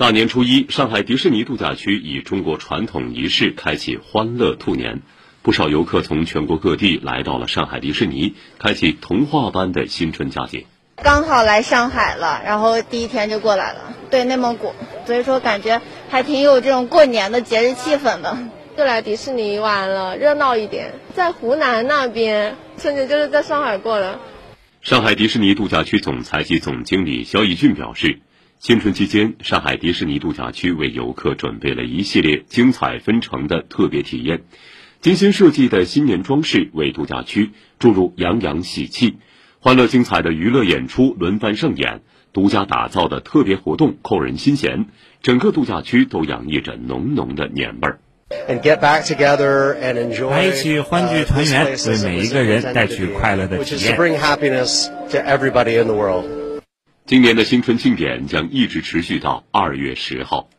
大年初一，上海迪士尼度假区以中国传统仪式开启欢乐兔年，不少游客从全国各地来到了上海迪士尼，开启童话般的新春佳节。刚好来上海了，然后第一天就过来了，对内蒙古，所以说感觉还挺有这种过年的节日气氛的。就来迪士尼玩了，热闹一点。在湖南那边，春节就是在上海过的。上海迪士尼度假区总裁及总经理肖一俊表示。新春期间，上海迪士尼度假区为游客准备了一系列精彩纷呈的特别体验，精心设计的新年装饰为度假区注入洋洋喜气，欢乐精彩的娱乐演出轮番上演，独家打造的特别活动扣人心弦，整个度假区都洋溢着浓浓的年味儿。来一起欢聚团圆，为每一个人带去快乐的体验。今年的新春庆典将一直持续到二月十号。